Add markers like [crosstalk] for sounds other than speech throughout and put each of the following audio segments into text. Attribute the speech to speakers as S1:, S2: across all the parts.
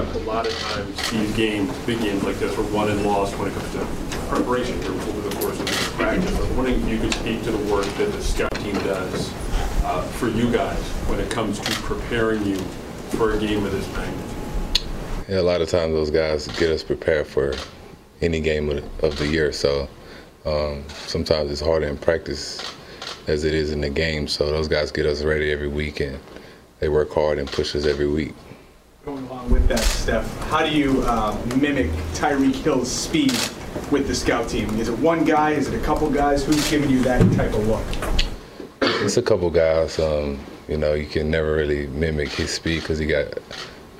S1: Steph, a lot of times these games, big games like this, are won and lost when it comes to preparation over the course of the practice. I was wondering if you could speak to the work that the scout team does uh, for you guys when it comes to preparing you for a game of this magnitude.
S2: Yeah, a lot of times those guys get us prepared for any game of the year. So um, sometimes it's harder in practice as it is in the game. So those guys get us ready every week and they work hard and push us every week.
S3: With that, Steph, how do you uh, mimic Tyreek Hill's speed with the scout team? Is it one guy? Is it a couple guys? Who's giving you that type of look?
S2: It's a couple guys. Um, you know, you can never really mimic his speed because he got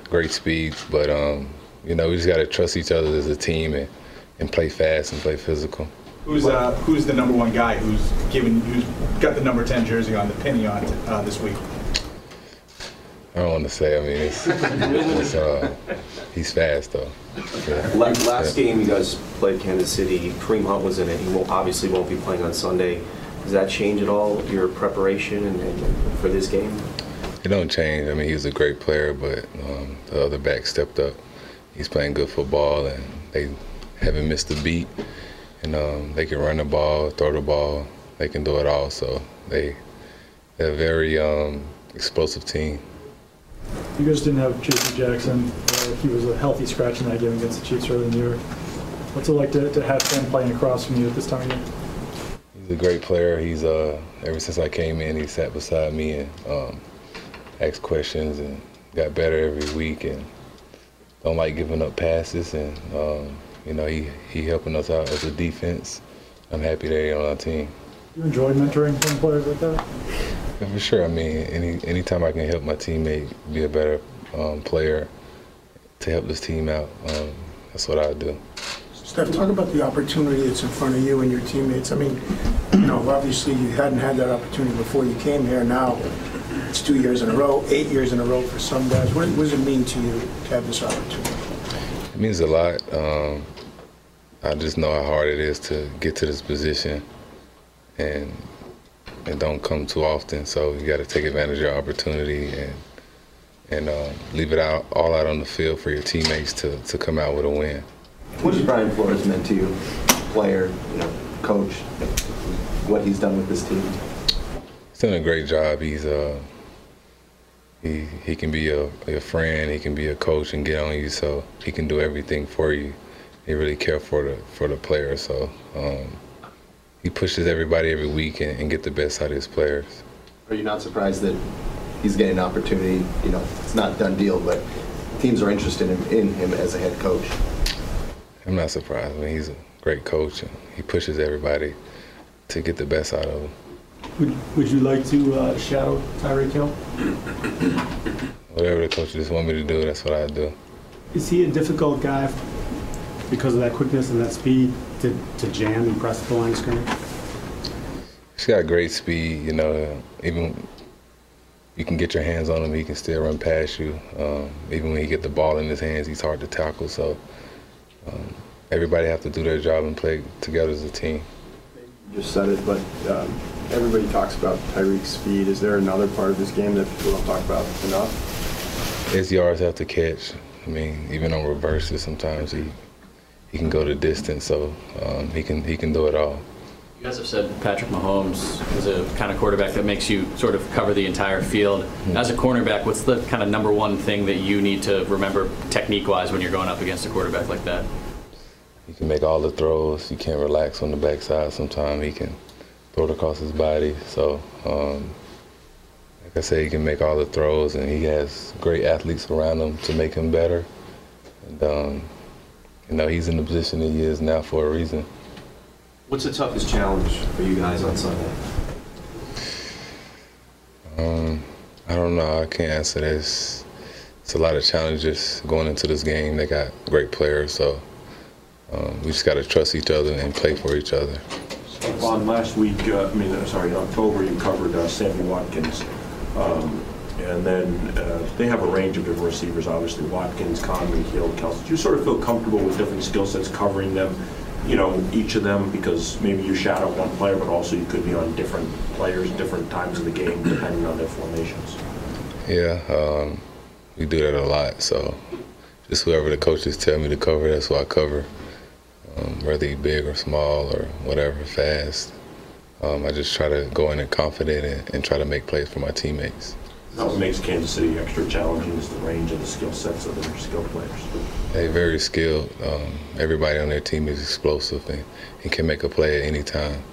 S2: great speeds. But um, you know, we just got to trust each other as a team and, and play fast and play physical.
S3: Who's uh, who's the number one guy who's given who's got the number ten jersey on the penny on uh, this week?
S2: I don't want to say. I mean, it's, it's uh, he's fast though.
S4: Yeah. Last yeah. game you guys played Kansas City. Kareem Hunt was in it. He will obviously won't be playing on Sunday. Does that change at all your preparation and, and for this game?
S2: It don't change. I mean, he's a great player, but um, the other back stepped up. He's playing good football, and they haven't missed a beat. And um, they can run the ball, throw the ball. They can do it all. So they they're a very um, explosive team.
S5: You guys didn't have J.C. Jackson. Uh, he was a healthy scratch in that game against the Chiefs early in the year. What's it like to, to have him playing across from you at this time of year?
S2: He's a great player. He's uh, ever since I came in, he sat beside me and um, asked questions and got better every week and don't like giving up passes and um, you know he he helping us out as a defense. I'm happy that he's on our team.
S5: You enjoy mentoring young players like that?
S2: For sure. I mean, any anytime I can help my teammate be a better um, player to help this team out, um, that's what I do.
S6: Steph, talk about the opportunity that's in front of you and your teammates. I mean, [clears throat] you know, obviously you hadn't had that opportunity before you came here. Now it's two years in a row, eight years in a row for some guys. What, what does it mean to you to have this opportunity?
S2: It means a lot. Um, I just know how hard it is to get to this position, and it don't come too often. So you got to take advantage of your opportunity and and uh, leave it out all out on the field for your teammates to, to come out with a win.
S4: What has Brian Flores meant to you, player, you know, coach, what he's done with this team?
S2: He's done a great job. He's uh, he he can be a, a friend, he can be a coach and get on you, so he can do everything for you. He really care for the for the player, so um, he pushes everybody every week and, and get the best out of his players.
S4: Are you not surprised that he's getting an opportunity? You know, it's not done deal, but teams are interested in, in him as a head coach.
S2: I'm not surprised. I mean, he's a great coach and he pushes everybody to get the best out of him.
S5: Would, would you like to uh, shadow Tyreek Hill?
S2: Whatever the coaches want me to do, that's what I do.
S5: Is he a difficult guy because of that quickness and that speed to, to jam and press the line of scrimmage?
S2: He's got great speed, you know, even you can get your hands on him, he can still run past you. Um, even when he get the ball in his hands, he's hard to tackle. So um, everybody have to do their job and play together as a team.
S7: You just said it, but um, everybody talks about Tyreek's speed. Is there another part of this game that people don't talk about enough?
S2: His yards have to catch. I mean, even on reverses, sometimes he he can go the distance, so um, he can he can do it all.
S8: You guys have said Patrick Mahomes is a kind of quarterback that makes you sort of cover the entire field. Mm-hmm. As a cornerback, what's the kind of number one thing that you need to remember technique-wise when you're going up against a quarterback like that?
S2: He can make all the throws. You can't relax on the backside. Sometimes he can throw it across his body. So, um, like I said, he can make all the throws, and he has great athletes around him to make him better. And um, you know, he's in the position he is now for a reason.
S4: What's the toughest challenge for you guys on Sunday?
S2: Um, I don't know. I can't answer this. It's a lot of challenges going into this game. They got great players, so um, we just got to trust each other and play for each other.
S1: On last week, uh, I mean, uh, sorry, in October, you covered uh, Sammy Watkins. Um, and then uh, they have a range of different receivers, obviously Watkins, Conley, Hill, Kelce. Do you sort of feel comfortable with different skill sets covering them you know, each of them because maybe you shadow one player, but also you could be on different players, different times of the game, depending on their formations.
S2: Yeah, um, we do that a lot. So just whoever the coaches tell me to cover, that's what I cover. Um, whether he big or small or whatever, fast. Um, I just try to go in and confident and, and try to make plays for my teammates.
S1: What makes Kansas City extra challenging is the range of the skill sets of their skilled players.
S2: They're very skilled. Um, everybody on their team is explosive and, and can make a play at any time.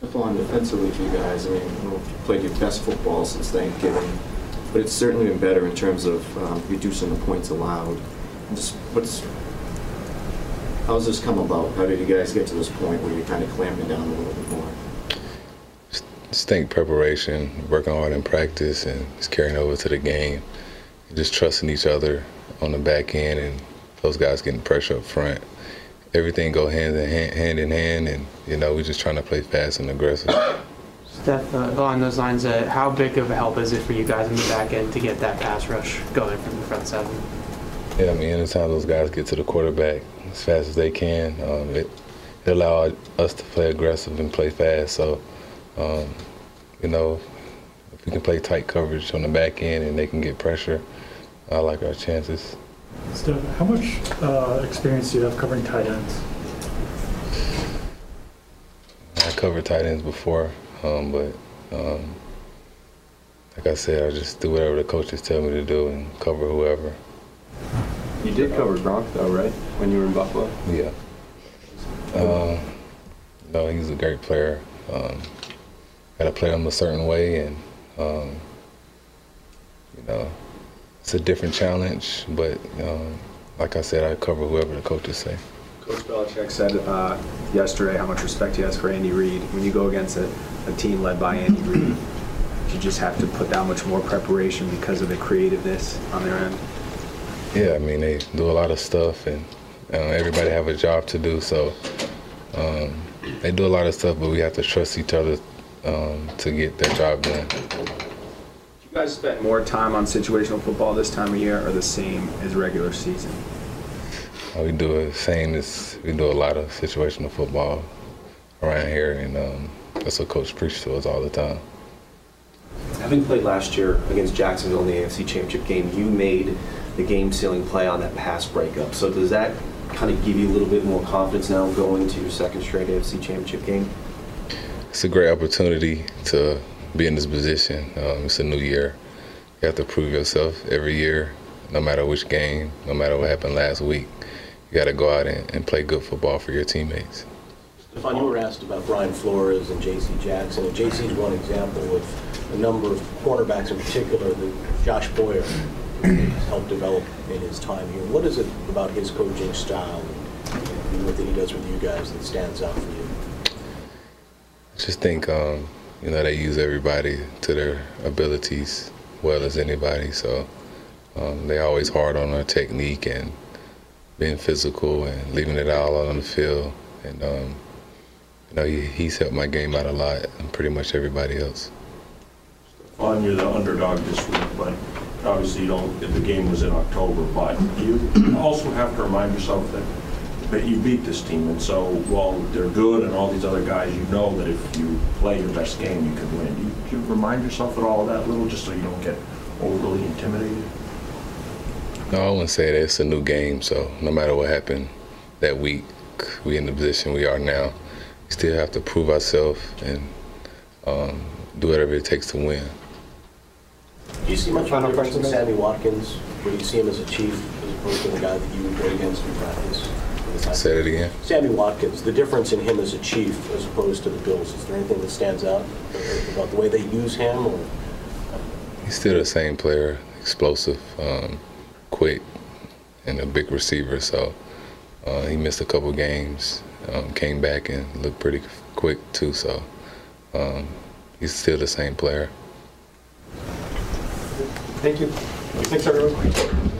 S9: Stephon, defensively for you guys, I mean, I don't know if you played your best football since Thanksgiving, but it's certainly been better in terms of um, reducing the points allowed. Just what's, how's this come about? How did you guys get to this point where you're kind of clamping down a little bit more?
S2: Just think preparation, working hard in practice, and just carrying over to the game. Just trusting each other on the back end, and those guys getting pressure up front. Everything go hand in hand, hand in hand, and you know we're just trying to play fast and aggressive.
S10: Steph, uh, along those lines, uh, how big of a help is it for you guys in the back end to get that pass rush going from the front seven?
S2: Yeah, I mean, anytime those guys get to the quarterback as fast as they can, um, it, it allows us to play aggressive and play fast. So, um, you know, if we can play tight coverage on the back end and they can get pressure, I like our chances.
S5: Steph, how much uh, experience do you have covering tight ends?
S2: I covered tight ends before, um, but um, like I said, I just do whatever the coaches tell me to do and cover whoever.
S7: You did cover Gronk though, right? When you were in Buffalo?
S2: Yeah. Um, no, he's a great player. Um, Got to play them a certain way, and um, you know, it's a different challenge. But um, like I said, I cover whoever the coaches say.
S7: Coach Belichick said uh, yesterday how much respect he has for Andy Reid. When you go against a, a team led by Andy Reid, you just have to put that much more preparation because of the creativeness on their end.
S2: Yeah, I mean they do a lot of stuff, and uh, everybody have a job to do. So um, they do a lot of stuff, but we have to trust each other um, to get their job done.
S7: You guys spent more time on situational football this time of year, or the same as regular season?
S2: Uh, we do the same as we do a lot of situational football around here, and um, that's what Coach preaches to us all the time.
S4: Having played last year against Jacksonville in the AFC Championship game, you made the game-sealing play on that pass breakup. So does that kind of give you a little bit more confidence now going to your second straight AFC Championship game?
S2: It's a great opportunity to be in this position. Um, it's a new year. You have to prove yourself every year, no matter which game, no matter what happened last week. You got to go out and, and play good football for your teammates.
S11: Stephon, you were asked about Brian Flores and J.C. Jackson, and J.C. is one example of a number of cornerbacks in particular that Josh Boyer has helped develop in his time here. What is it about his coaching style and what that he does with you guys that stands out for you?
S2: Just think, um, you know, they use everybody to their abilities well as anybody. So um, they always hard on their technique and being physical and leaving it all out on the field. And um, you know, he, he's helped my game out a lot, and pretty much everybody else.
S1: On you're the underdog this week, but obviously you don't. If The game was in October, but you also have to remind yourself that that you beat this team, and so while they're good and all these other guys, you know that if you play your best game, you can win. You, you remind yourself of all of that little, just so you don't get overly intimidated.
S2: No, I wouldn't say that it's a new game. So no matter what happened that week, we in the position we are now. We still have to prove ourselves and um, do whatever it takes to win.
S11: Do you see much of a difference in Sammy Watkins, where you see him as a chief as opposed to the guy that you would play against in practice?
S2: Say it again.
S11: Sammy Watkins, the difference in him as a chief as opposed to the Bills, is there anything that stands out about the way they use him? Or?
S2: He's still the same player, explosive, um, quick, and a big receiver. So uh, he missed a couple games, um, came back and looked pretty quick too. So um, he's still the same player.
S3: Thank you. Thanks, everyone.